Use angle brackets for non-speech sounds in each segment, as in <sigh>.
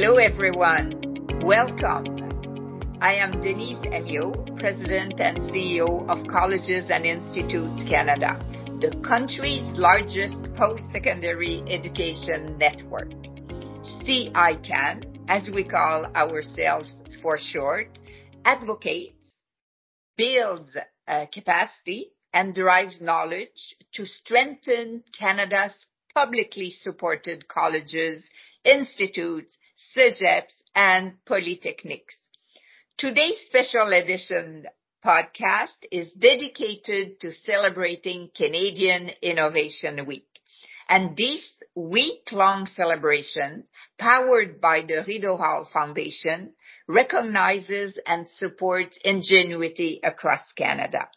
Hello, everyone. Welcome. I am Denise Amyot, President and CEO of Colleges and Institutes Canada, the country's largest post-secondary education network. CICAN, as we call ourselves for short, advocates, builds uh, capacity, and derives knowledge to strengthen Canada's publicly supported colleges, institutes, cegeps, and polytechnics. Today's special edition podcast is dedicated to celebrating Canadian Innovation Week. And this week-long celebration, powered by the Rideau Hall Foundation, recognizes and supports ingenuity across Canada.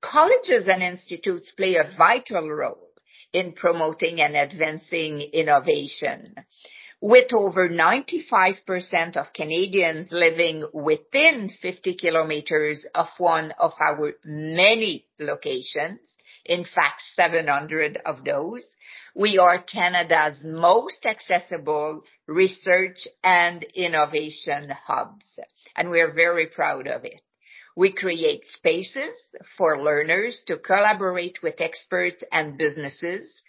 Colleges and institutes play a vital role in promoting and advancing innovation with over 95% of Canadians living within 50 kilometers of one of our many locations, in fact 700 of those, we are Canada's most accessible research and innovation hubs, and we're very proud of it. We create spaces for learners to collaborate with experts and businesses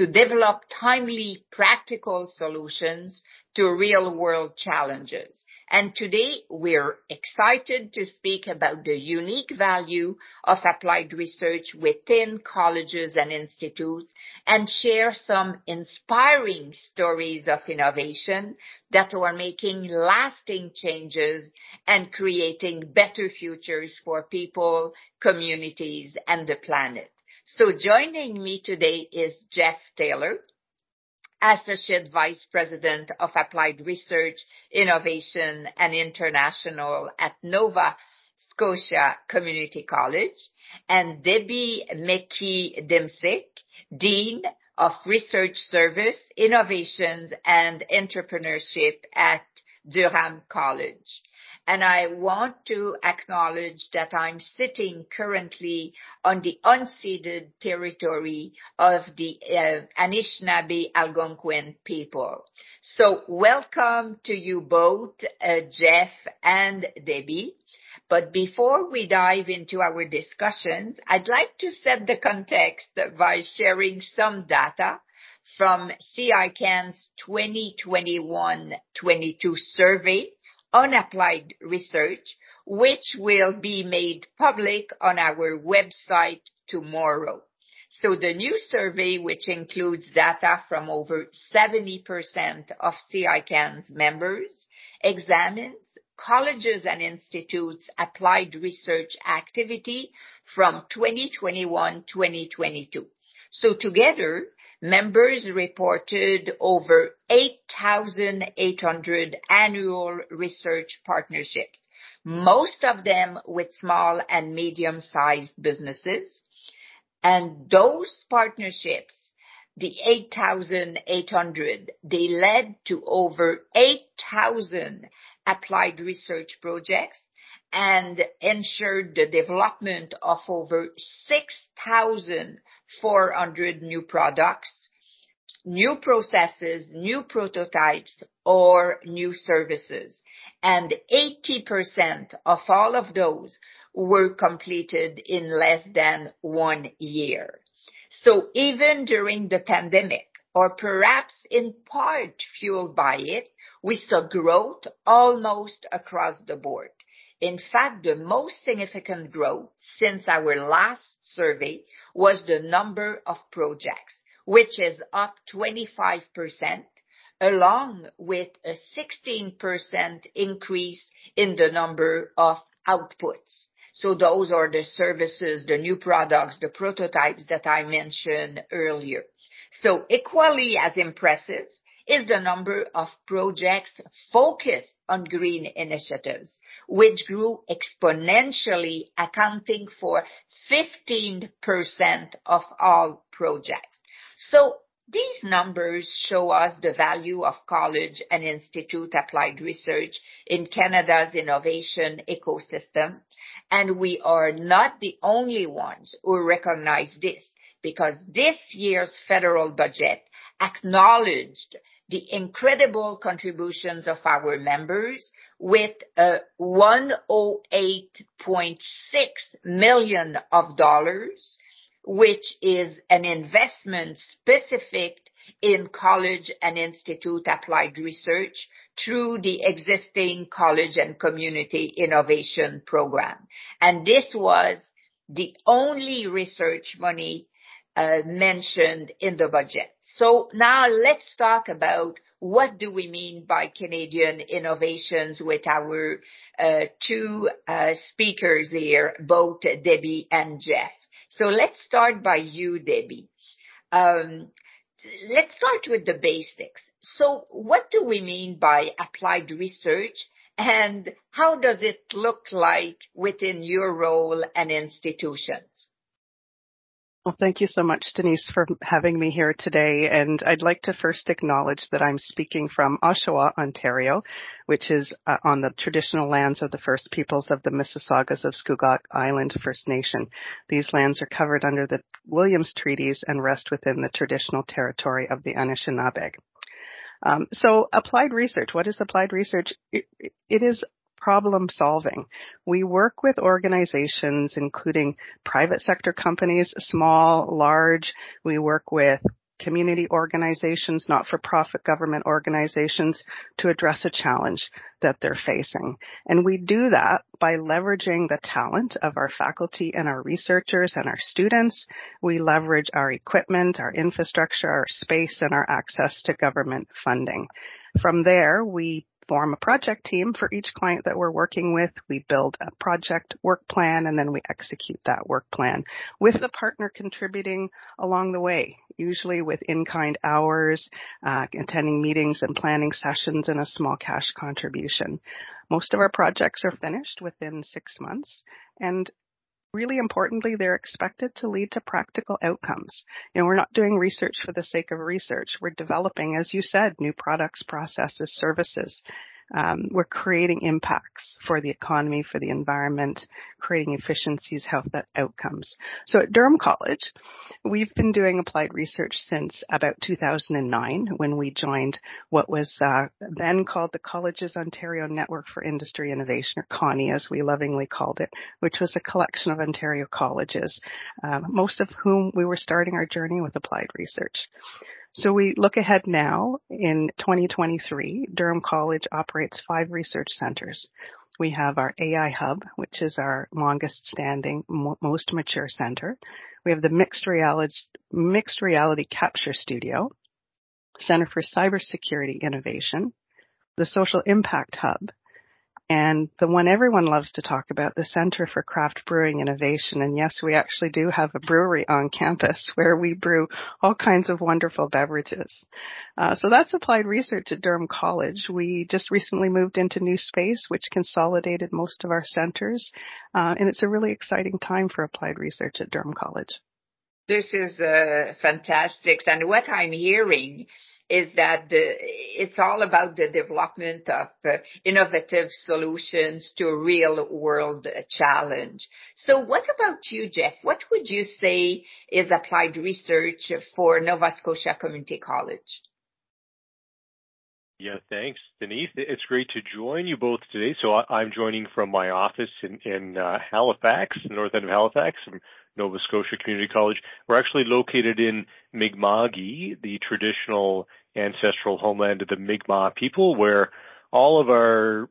to develop timely, practical solutions to real-world challenges. And Today, we're excited to speak about the unique value of applied research within colleges and institutes and share some inspiring stories of innovation that are making lasting changes and creating better futures for people, communities, and the planet. So joining me today is Jeff Taylor, Associate Vice President of Applied Research, Innovation and International at Nova Scotia Community College, and Debbie McKee-Demczyk, Dean of Research Service, Innovations and Entrepreneurship at Durham College and I want to acknowledge that I'm sitting currently on the unceded territory of the uh, Anishinaabe Algonquin people. So welcome to you both, uh, Jeff and Debbie. But before we dive into our discussions, I'd like to set the context by sharing some data from CICAN's 2021-22 survey on applied research, which will be made public on our website tomorrow. So the new survey, which includes data from over 70% of CICAN's members, examines colleges and institutes applied research activity from 2021-2022. So together, members reported over 8,800 annual research partnerships, most of them with small and medium-sized businesses. And those partnerships, the 8,800, they led to over 8,000 applied research projects and ensured the development of over 6,400 new products, new processes, new prototypes, or new services. And 80% of all of those were completed in less than one year. So even during the pandemic, or perhaps in part fueled by it, we saw growth almost across the board. In fact, the most significant growth since our last survey was the number of projects, which is up 25%, along with a 16% increase in the number of outputs. So those are the services, the new products, the prototypes that I mentioned earlier. So equally as impressive is the number of projects focused on green initiatives, which grew exponentially, accounting for 15% of all projects. So these numbers show us the value of college and institute applied research in Canada's innovation ecosystem, and we are not the only ones who recognize this because this year's federal budget acknowledged the incredible contributions of our members with uh, 108.6 million of dollars, which is an investment specific in college and institute applied research through the existing college and community innovation program. And this was the only research money uh, mentioned in the budget. So now let's talk about what do we mean by Canadian innovations with our uh, two uh, speakers here, both Debbie and Jeff. So let's start by you, Debbie. Um, let's start with the basics. So what do we mean by applied research and how does it look like within your role and institutions? Well, thank you so much, Denise, for having me here today. And I'd like to first acknowledge that I'm speaking from Oshawa, Ontario, which is uh, on the traditional lands of the First Peoples of the Mississaugas of Scugog Island First Nation. These lands are covered under the Williams Treaties and rest within the traditional territory of the Anishinaabe. Um, so applied research, what is applied research? it, it is problem solving. We work with organizations, including private sector companies, small, large. We work with community organizations, not-for-profit government organizations to address a challenge that they're facing. And we do that by leveraging the talent of our faculty and our researchers and our students. We leverage our equipment, our infrastructure, our space, and our access to government funding. From there, we form a project team for each client that we're working with. We build a project work plan and then we execute that work plan with the partner contributing along the way, usually with in-kind hours, uh, attending meetings and planning sessions and a small cash contribution. Most of our projects are finished within six months and really importantly, they're expected to lead to practical outcomes. You know, we're not doing research for the sake of research. We're developing, as you said, new products, processes, services um, we're creating impacts for the economy, for the environment, creating efficiencies, health outcomes. So at Durham College, we've been doing applied research since about 2009 when we joined what was uh, then called the Colleges Ontario Network for Industry Innovation, or CONI as we lovingly called it, which was a collection of Ontario colleges, uh, most of whom we were starting our journey with applied research. So we look ahead now in 2023. Durham College operates five research centers. We have our AI Hub, which is our longest standing, most mature center. We have the Mixed Reality, Mixed Reality Capture Studio, Center for Cybersecurity Innovation, the Social Impact Hub, and the one everyone loves to talk about, the Center for Craft Brewing Innovation. And yes, we actually do have a brewery on campus where we brew all kinds of wonderful beverages. Uh, so that's applied research at Durham College. We just recently moved into new space, which consolidated most of our centers. Uh, and it's a really exciting time for applied research at Durham College. This is uh, fantastic. And what I'm hearing is that the, it's all about the development of uh, innovative solutions to real world challenge. So what about you, Jeff? What would you say is applied research for Nova Scotia Community College? Yeah, thanks, Denise. It's great to join you both today. So I'm joining from my office in, in uh, Halifax, north end of Halifax, from Nova Scotia Community College. We're actually located in Mi'kma'ki, the traditional ancestral homeland of the Mi'kmaq people, where all of our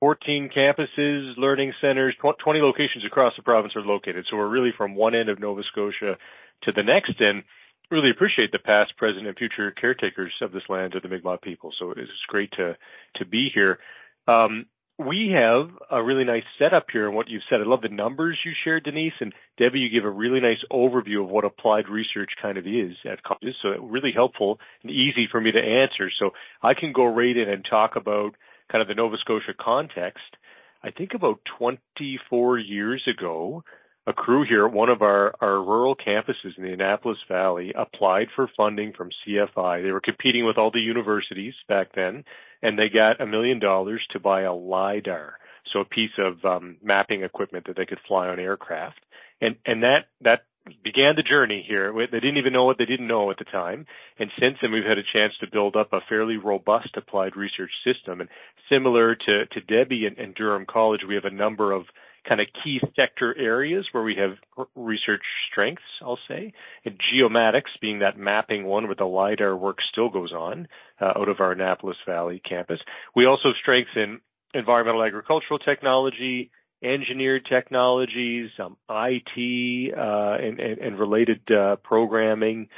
14 campuses, learning centers, 20 locations across the province are located. So we're really from one end of Nova Scotia to the next and really appreciate the past, present, and future caretakers of this land of the Mi'kmaq people. So it's great to, to be here. Um, we have a really nice setup here and what you've said. I love the numbers you shared, Denise, and Debbie, you gave a really nice overview of what applied research kind of is at colleges. So really helpful and easy for me to answer. So I can go right in and talk about kind of the Nova Scotia context. I think about 24 years ago, a crew here at one of our, our rural campuses in the Annapolis Valley applied for funding from CFI. They were competing with all the universities back then, and they got a million dollars to buy a LIDAR, so a piece of um, mapping equipment that they could fly on aircraft. And, and that, that began the journey here. They didn't even know what they didn't know at the time. And since then, we've had a chance to build up a fairly robust applied research system. And similar to, to Debbie and, and Durham College, we have a number of kind of key sector areas where we have research strengths, I'll say. And geomatics being that mapping one where the LIDAR work still goes on uh, out of our Annapolis Valley campus. We also have strengths in environmental agricultural technology, engineered technologies, um, IT, uh, and, and, and, related uh, programming.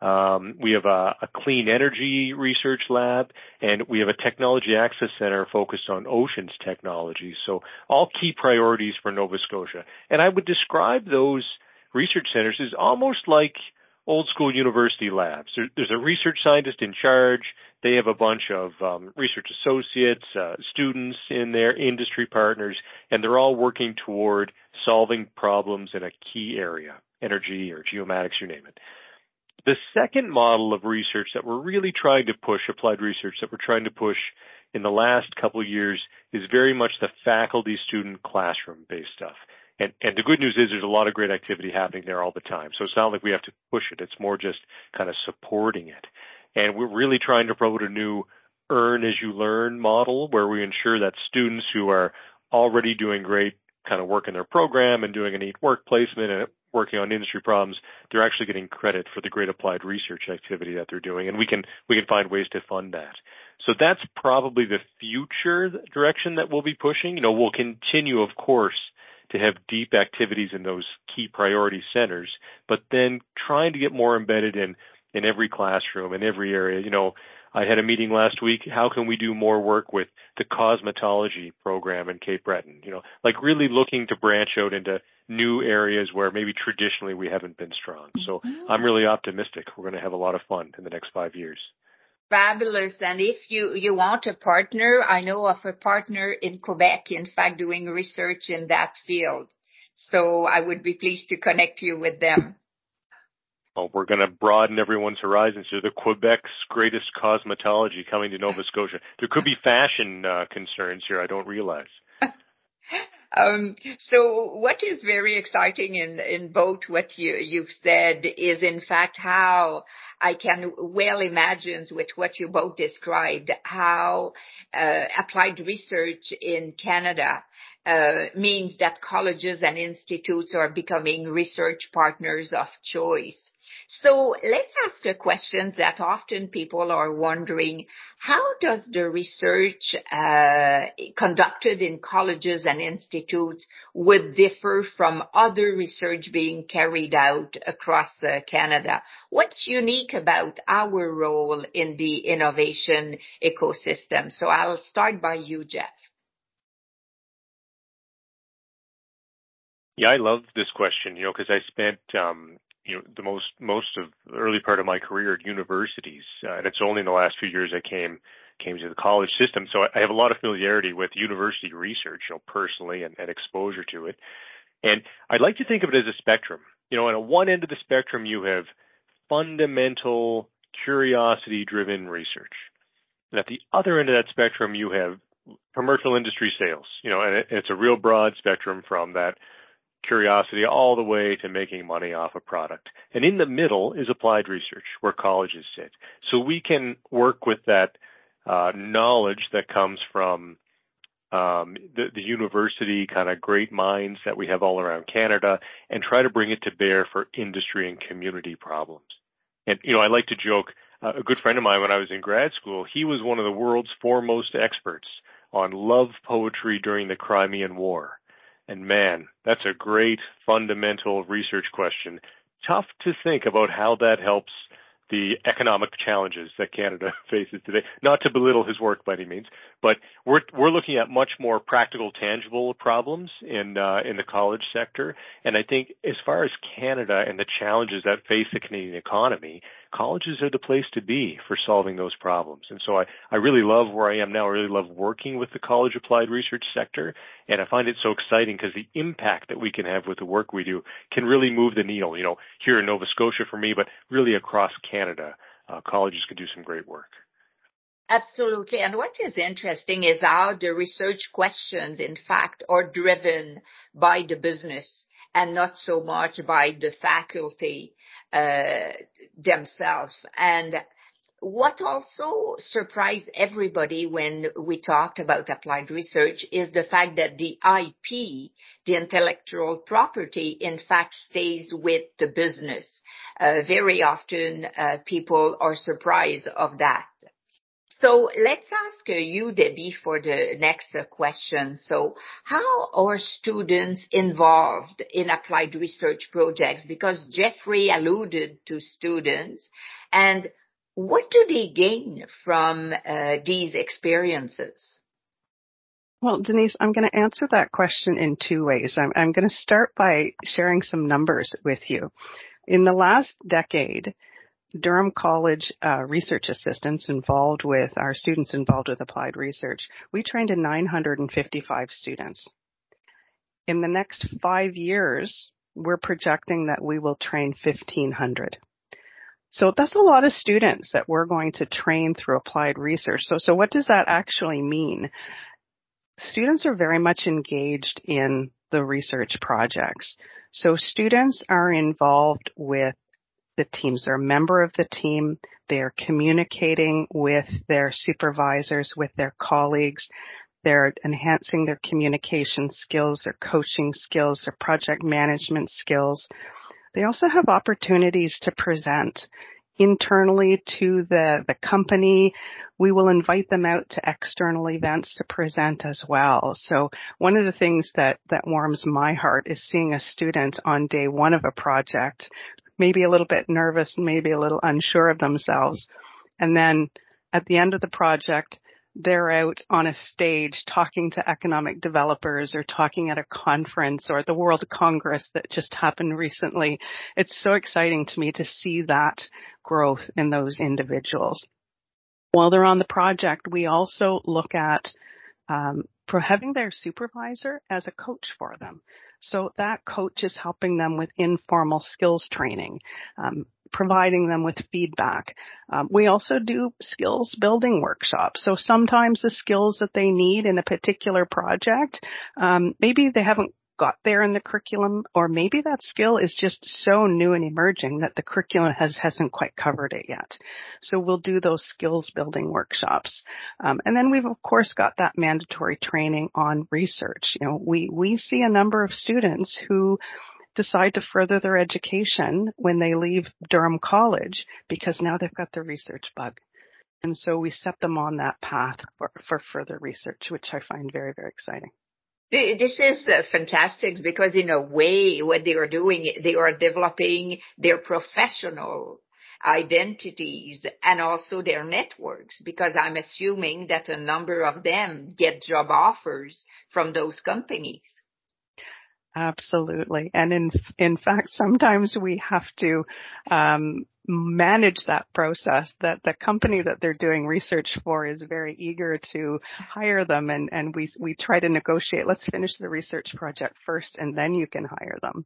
Um, we have a, a, clean energy research lab, and we have a technology access center focused on oceans technology. So all key priorities for Nova Scotia. And I would describe those research centers as almost like old school university labs. There, there's a research scientist in charge. They have a bunch of um, research associates, uh, students in their industry partners, and they're all working toward solving problems in a key area, energy or geomatics, you name it. The second model of research that we're really trying to push, applied research that we're trying to push in the last couple of years is very much the faculty student classroom based stuff. And, and the good news is there's a lot of great activity happening there all the time. So it's not like we have to push it. It's more just kind of supporting it. And we're really trying to promote a new earn as you learn model where we ensure that students who are already doing great kind of work in their program and doing a neat work placement and working on industry problems, they're actually getting credit for the great applied research activity that they're doing. And we can, we can find ways to fund that. So that's probably the future direction that we'll be pushing. You know, we'll continue, of course, to have deep activities in those key priority centers, but then trying to get more embedded in, in every classroom, in every area. You know, I had a meeting last week. How can we do more work with the cosmetology program in Cape Breton? You know, like really looking to branch out into new areas where maybe traditionally we haven't been strong. So mm-hmm. I'm really optimistic. We're going to have a lot of fun in the next five years. Fabulous. And if you, you want a partner, I know of a partner in Quebec, in fact, doing research in that field. So I would be pleased to connect you with them. Well, we're going to broaden everyone's horizons. So the Quebec's greatest cosmetology coming to Nova Scotia. There could be fashion uh, concerns here. I don't realize. <laughs> Um, so what is very exciting in, in both what you, you've said is in fact how I can well imagine with what you both described, how uh, applied research in Canada uh, means that colleges and institutes are becoming research partners of choice. So let's ask a question that often people are wondering. How does the research uh, conducted in colleges and institutes would differ from other research being carried out across uh, Canada? What's unique about our role in the innovation ecosystem? So I'll start by you, Jeff. Yeah, I love this question, you know, because I spent um, you know the most most of the early part of my career at universities, uh, and it's only in the last few years I came came to the college system. So I have a lot of familiarity with university research, you know, personally, and, and exposure to it. And I'd like to think of it as a spectrum. You know, on one end of the spectrum, you have fundamental curiosity-driven research, and at the other end of that spectrum, you have commercial industry sales. You know, and it, it's a real broad spectrum from that curiosity all the way to making money off a product. And in the middle is applied research where colleges sit. So we can work with that uh, knowledge that comes from um, the, the, university kind of great minds that we have all around Canada and try to bring it to bear for industry and community problems. And, you know, I like to joke, uh, a good friend of mine when I was in grad school, he was one of the world's foremost experts on love poetry during the Crimean War. And man, that's a great fundamental research question. Tough to think about how that helps the economic challenges that Canada <laughs> faces today. Not to belittle his work by any means, but we're we're looking at much more practical, tangible problems in uh, in the college sector. And I think as far as Canada and the challenges that face the Canadian economy, colleges are the place to be for solving those problems. And so I, I really love where I am now. I really love working with the college applied research sector. And I find it so exciting because the impact that we can have with the work we do can really move the needle, you know, here in Nova Scotia for me, but really across Canada. Uh, colleges can do some great work. Absolutely. And what is interesting is how the research questions, in fact, are driven by the business and not so much by the faculty uh, themselves. And what also surprised everybody when we talked about applied research is the fact that the IP, the intellectual property, in fact stays with the business. Uh, very often uh, people are surprised of that. So let's ask uh, you, Debbie, for the next uh, question. So how are students involved in applied research projects? Because Jeffrey alluded to students and what do they gain from uh, these experiences? Well, Denise, I'm going to answer that question in two ways. I'm, I'm going to start by sharing some numbers with you. In the last decade, Durham College uh, research assistants involved with our students involved with applied research, we trained in 955 students. In the next five years, we're projecting that we will train 1500. So that's a lot of students that we're going to train through applied research. So, so what does that actually mean? Students are very much engaged in the research projects. So students are involved with the teams. They're a member of the team. They are communicating with their supervisors, with their colleagues. They're enhancing their communication skills, their coaching skills, their project management skills. They also have opportunities to present internally to the, the company. We will invite them out to external events to present as well. So one of the things that, that warms my heart is seeing a student on day one of a project, maybe a little bit nervous, maybe a little unsure of themselves. And then at the end of the project, they're out on a stage talking to economic developers or talking at a conference or at the World Congress that just happened recently. It's so exciting to me to see that growth in those individuals. While they're on the project, we also look at um, having their supervisor as a coach for them. So that coach is helping them with informal skills training, um, providing them with feedback. Um, we also do skills building workshops. So sometimes the skills that they need in a particular project, um, maybe they haven't got there in the curriculum, or maybe that skill is just so new and emerging that the curriculum has hasn't quite covered it yet. So we'll do those skills building workshops, um, and then we've of course got that mandatory training on research. You know, we we see a number of students who decide to further their education when they leave Durham College because now they've got the research bug. And so we set them on that path for, for further research, which I find very, very exciting. This is uh, fantastic because in a way what they are doing, they are developing their professional identities and also their networks because I'm assuming that a number of them get job offers from those companies. Absolutely. And in, in fact, sometimes we have to, um, manage that process that the company that they're doing research for is very eager to hire them and, and we, we try to negotiate, let's finish the research project first and then you can hire them.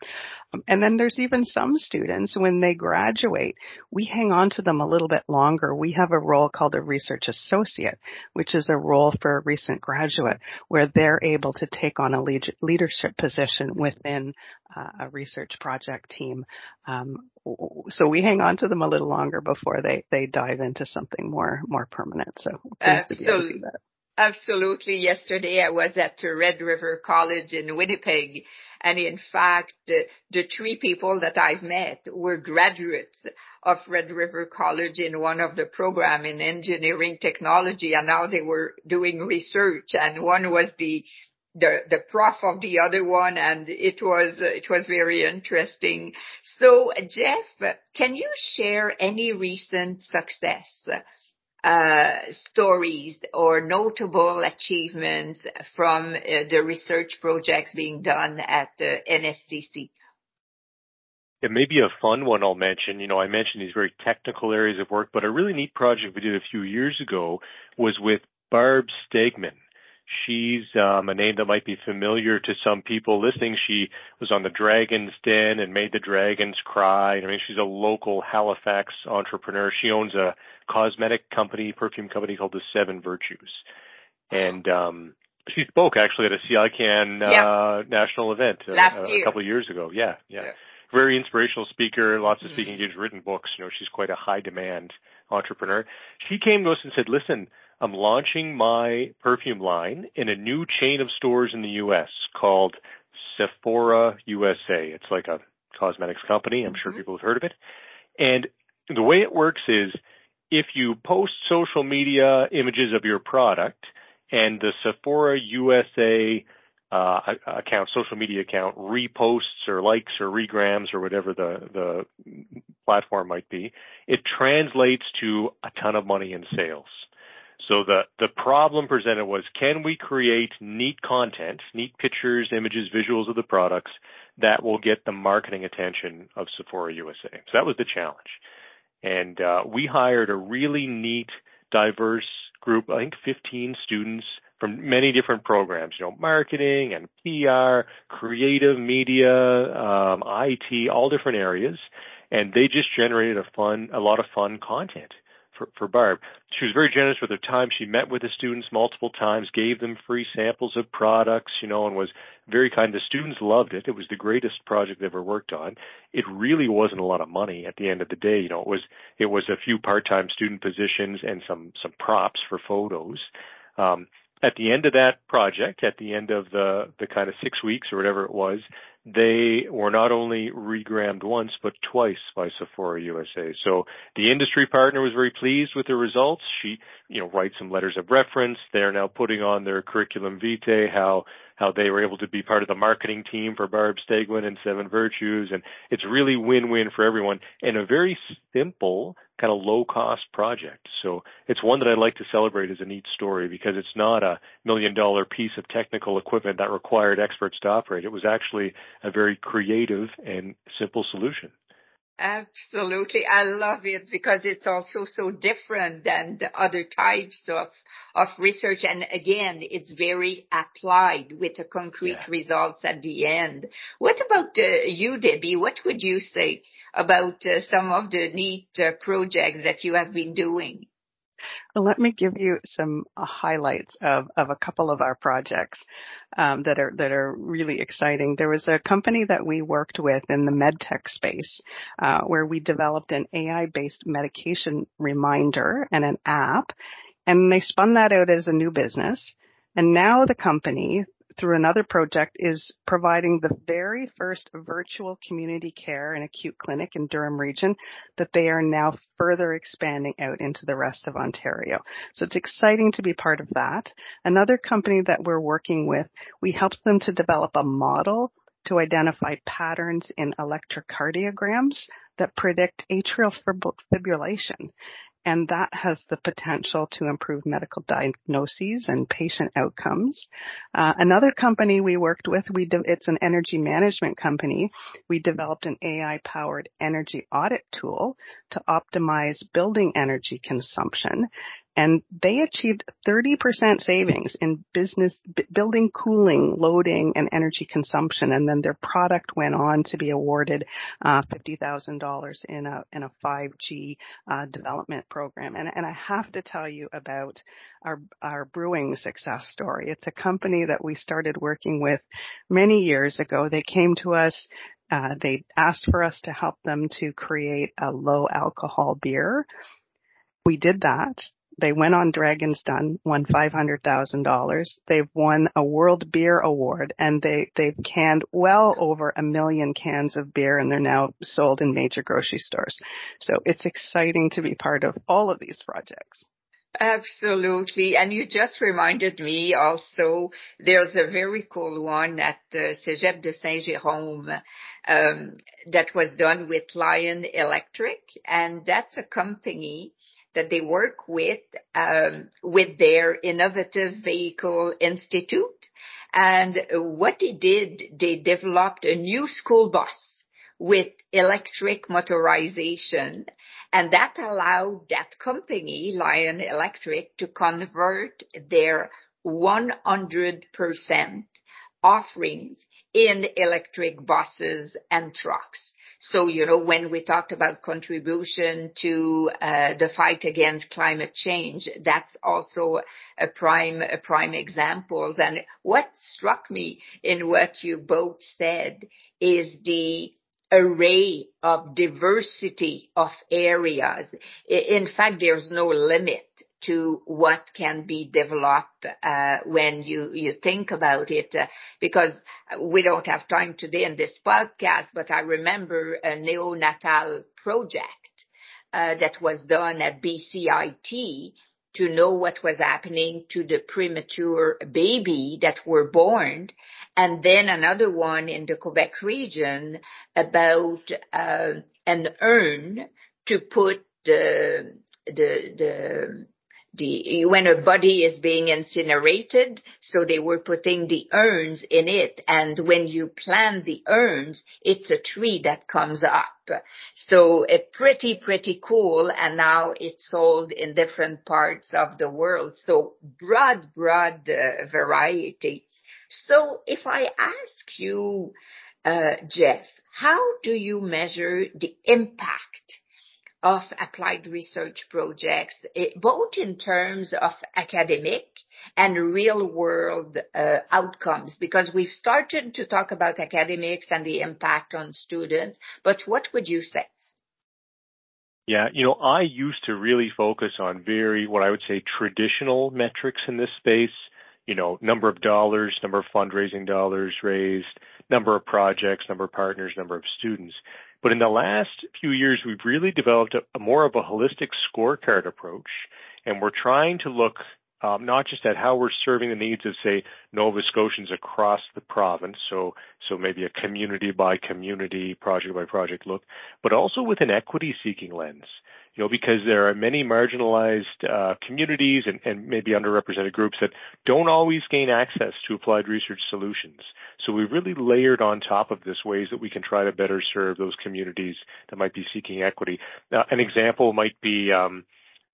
Um, and then there's even some students when they graduate, we hang on to them a little bit longer. We have a role called a research associate, which is a role for a recent graduate where they're able to take on a leadership position within uh, a research project team. Um, so we hang on to them a little longer before they, they dive into something more, more permanent. So Absolutely. Absolutely. Yesterday I was at Red River College in Winnipeg and in fact the, the three people that I've met were graduates of Red River College in one of the program in engineering technology and now they were doing research and one was the the the prof of the other one and it was it was very interesting so jeff can you share any recent success uh, stories or notable achievements from uh, the research projects being done at the NSCC? It may be a fun one I'll mention. You know, I mentioned these very technical areas of work, but a really neat project we did a few years ago was with Barb Stegemann. She's um, a name that might be familiar to some people listening. She was on the Dragon's Den and made the dragons cry. I mean, she's a local Halifax entrepreneur. She owns a cosmetic company, perfume company called the Seven Virtues. And um, She spoke actually at a CICAN Yeah. uh, national event uh, Last a, couple of years ago. Yeah, yeah. Yeah. Very inspirational speaker, lots of Mhm. speaking gigs, written books. You know, she's quite a high demand entrepreneur. She came to us and said, "Listen, I'm launching my perfume line in a new chain of stores in the U.S. called Sephora USA. It's like a cosmetics company. I'm sure Mhm. people have heard of it. And the way it works is if you post social media images of your product and the Sephora USA uh, account, social media account, reposts or likes or regrams or whatever the, the platform might be, it translates to a ton of money in sales. So the, the problem presented was, can we create neat content, neat pictures, images, visuals of the products that will get the marketing attention of Sephora USA? So that was the challenge. And uh, we hired a really neat, diverse group, I think 15 students from many different programs, you know, marketing and PR, creative media, um, IT, all different areas. And they just generated a fun, a lot of fun content for, for Barb. She was very generous with her time. She met with the students multiple times, gave them free samples of products, you know, and was very kind. The students loved it. It was the greatest project they ever worked on. It really wasn't a lot of money at the end of the day. You know, it was, it was a few part-time student positions and some, some props for photos. Um, at the end of that project, at the end of the, the kind of six weeks or whatever it was, they were not only regrammed once, but twice by Sephora USA. So the industry partner was very pleased with the results. She, you know, writes some letters of reference. They're now putting on their curriculum vitae how, how they were able to be part of the marketing team for Barb Stegemann and Seven Virtues. And it's really win-win for everyone and a very simple kind of low cost project. So it's one that I'd like to celebrate as a neat story because it's not a million dollar piece of technical equipment that required experts to operate. It was actually a very creative and simple solution. Absolutely. I love it because it's also so different than the other types of, of research. And again, it's very applied with the concrete Yeah. results at the end. What about uh, you, Debbie? What would you say about uh, some of the neat uh, projects that you have been doing? Let me give you some uh, highlights of, of a couple of our projects um, that are that are really exciting. There was a company that we worked with in the medtech space uh, where we developed an AI-based medication reminder and an app, and they spun that out as a new business. And now the company, through another project, is providing the very first virtual community care and acute clinic in Durham region that they are now further expanding out into the rest of Ontario. So it's exciting to be part of that. Another company that we're working with, we helped them to develop a model to identify patterns in electrocardiograms that predict atrial fibrillation. And that has the potential to improve medical diagnoses and patient outcomes. Uh, another company we worked with, we de- it's an energy management company. We developed an AI-powered energy audit tool to optimize building energy consumption. And they achieved 30% savings in business b- building cooling, loading, and energy consumption. And then their product went on to be awarded uh, $50,000 in a in a 5G uh, development program. And, and I have to tell you about our our brewing success story. It's a company that we started working with many years ago. They came to us. Uh, they asked for us to help them to create a low alcohol beer. We did that. They went on Dragon's Den, won five hundred thousand dollars. They've won a World Beer Award, and they they've canned well over a million cans of beer, and they're now sold in major grocery stores. So it's exciting to be part of all of these projects. Absolutely. And you just reminded me also, there's a very cool one at uh, Cégep de Saint-Jérôme um, that was done with Lion Electric. And that's a company that they work with, um, with their Innovative Vehicle Institute. And what they did, they developed a new school bus with electric motorization and that allowed that company, Lion Electric, to convert their 100% offerings in electric buses and trucks. So, you know, when we talked about contribution to uh, the fight against climate change, that's also a prime, a prime example. And what struck me in what you both said is the array of diversity of areas. In fact, there's no limit to what can be developed uh, when you, you think about it, uh, because we don't have time today in this podcast, but I remember a neonatal project uh, that was done at BCIT to know what was happening to the premature baby that were born, and then another one in the Quebec region about uh, an urn to put the the the the when a body is being incinerated, so they were putting the urns in it, and when you plant the urns, it's a tree that comes up. So it's pretty pretty cool, and now it's sold in different parts of the world. So broad broad uh, variety. So if I ask you, uh, Jeff, how do you measure the impact of applied research projects, eh, both in terms of academic and real world uh, outcomes, because we've started to talk about academics and the impact on students, but what would you say? Yeah, you know, I used to really focus on very, what I would say, traditional metrics in this space. You know, number of dollars, number of fundraising dollars raised, number of projects, number of partners, number of students. But in the last few years, we've really developed a, a more of a holistic scorecard approach, and we're trying to look um, not just at how we're serving the needs of, say, Nova Scotians across the province, so so maybe a community by community, project by project look, but also with an equity seeking lens you know, because there are many marginalized uh, communities and, and maybe underrepresented groups that don't always gain access to applied research solutions. So we've really layered on top of this ways that we can try to better serve those communities that might be seeking equity. Now, an example might be, um,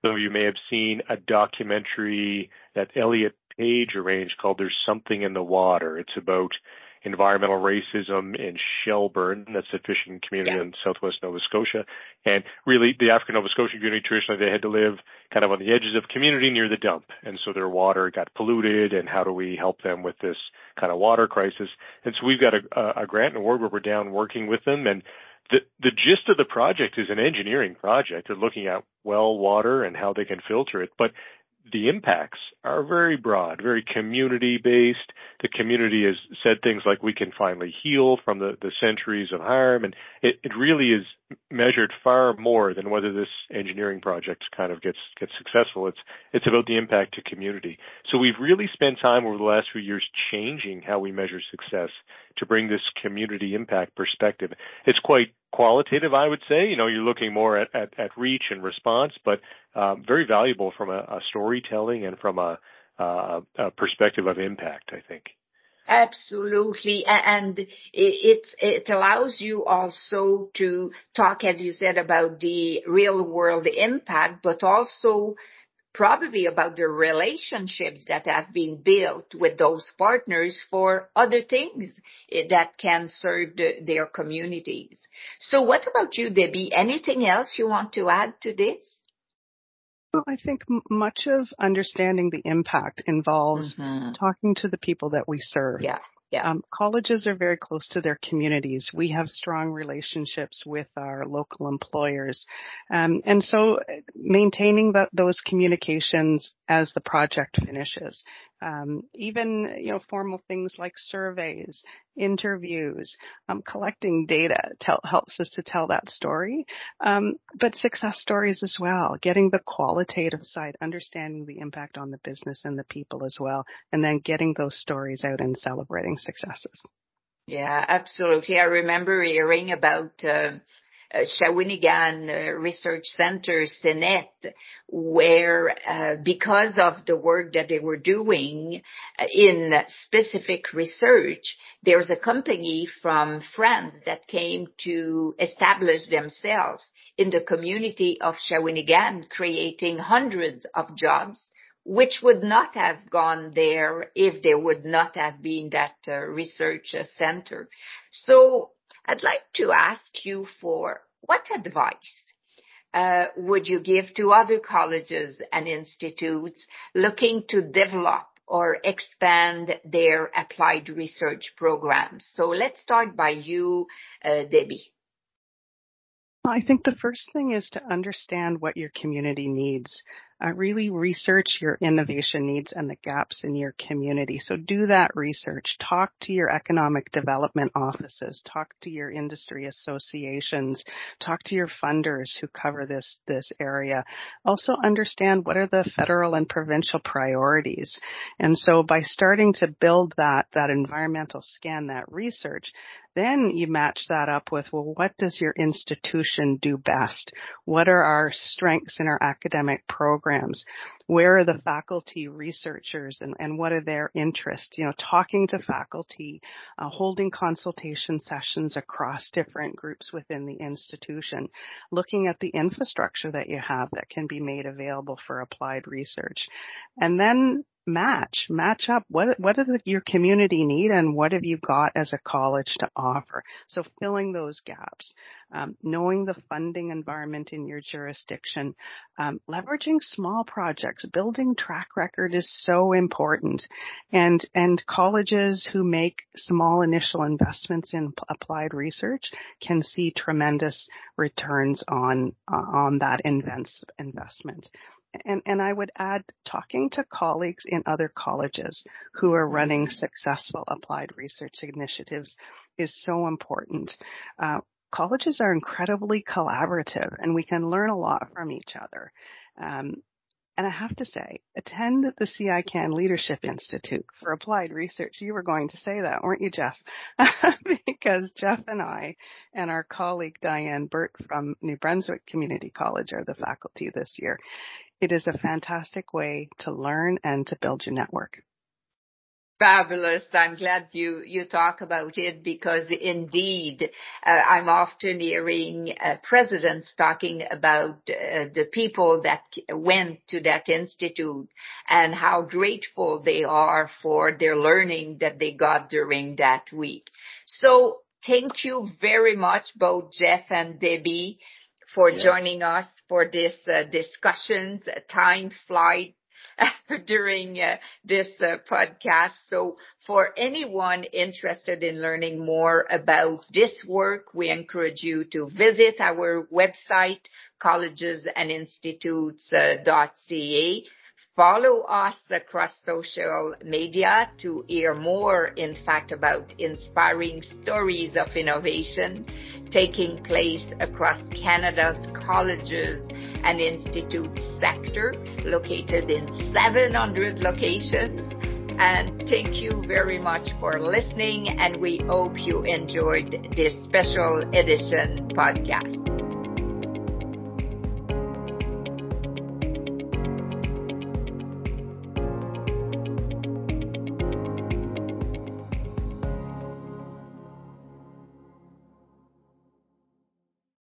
some of you may have seen a documentary that Elliot Page arranged called "There's Something in the Water." It's about environmental racism in Shelburne, that's a fishing community yeah. in southwest Nova Scotia. And really, the African Nova Scotian community traditionally they had to live kind of on the edges of community near the dump, and so their water got polluted. And how do we help them with this kind of water crisis? And so we've got a, a grant and award where we're down working with them and the, the gist of the project is an engineering project. They're looking at well water and how they can filter it, but the impacts are very broad, very community based. The community has said things like we can finally heal from the, the centuries of harm and it, it really is measured far more than whether this engineering project kind of gets gets successful. It's it's about the impact to community. So we've really spent time over the last few years changing how we measure success to bring this community impact perspective. It's quite qualitative, I would say. You know, you're looking more at, at, at reach and response, but um, very valuable from a, a storytelling and from a, a, a perspective of impact, I think. Absolutely. And it, it allows you also to talk, as you said, about the real world impact, but also probably about the relationships that have been built with those partners for other things that can serve the, their communities. So what about you, Debbie? Anything else you want to add to this? Well, I think much of understanding the impact involves mm-hmm. talking to the people that we serve. Yeah. Yeah. Um, colleges are very close to their communities. We have strong relationships with our local employers. Um, and so uh, maintaining the, those communications as the project finishes um, even you know formal things like surveys, interviews, um, collecting data tell, helps us to tell that story. Um, but success stories as well, getting the qualitative side, understanding the impact on the business and the people as well, and then getting those stories out and celebrating successes. Yeah, absolutely. I remember hearing about. Uh, uh, Shawinigan uh, Research Center, CNET, where uh, because of the work that they were doing uh, in specific research, there's a company from France that came to establish themselves in the community of Shawinigan, creating hundreds of jobs which would not have gone there if there would not have been that uh, research center. So I'd like to ask you for what advice uh, would you give to other colleges and institutes looking to develop or expand their applied research programs? So let's start by you, uh, Debbie. I think the first thing is to understand what your community needs uh, really research your innovation needs and the gaps in your community. So do that research. Talk to your economic development offices. Talk to your industry associations. Talk to your funders who cover this, this area. Also understand what are the federal and provincial priorities. And so by starting to build that, that environmental scan, that research, then you match that up with, well, what does your institution do best? What are our strengths in our academic programs? Where are the faculty researchers and, and what are their interests? You know, talking to faculty, uh, holding consultation sessions across different groups within the institution, looking at the infrastructure that you have that can be made available for applied research. And then match, match up. What what does your community need, and what have you got as a college to offer? So filling those gaps, um, knowing the funding environment in your jurisdiction, um, leveraging small projects, building track record is so important, and and colleges who make small initial investments in applied research can see tremendous returns on uh, on that invest, investment and, and I would add talking to colleagues in other colleges who are running mm-hmm. successful applied research initiatives is so important. Uh, colleges are incredibly collaborative and we can learn a lot from each other. Um, and I have to say, attend the CICAN Leadership Institute for Applied Research. You were going to say that, weren't you, Jeff? <laughs> because Jeff and I and our colleague Diane Burt from New Brunswick Community College are the faculty this year. It is a fantastic way to learn and to build your network. Fabulous. I'm glad you, you talk about it because indeed, uh, I'm often hearing uh, presidents talking about uh, the people that went to that institute and how grateful they are for their learning that they got during that week. So thank you very much, both Jeff and Debbie for yeah. joining us for this uh, discussions. Time flies <laughs> during uh, this uh, podcast. So for anyone interested in learning more about this work, we encourage you to visit our website, collegesandinstitutes.ca. Follow us across social media to hear more, in fact, about inspiring stories of innovation taking place across Canada's colleges and institute sector located in 700 locations. And thank you very much for listening and we hope you enjoyed this special edition podcast.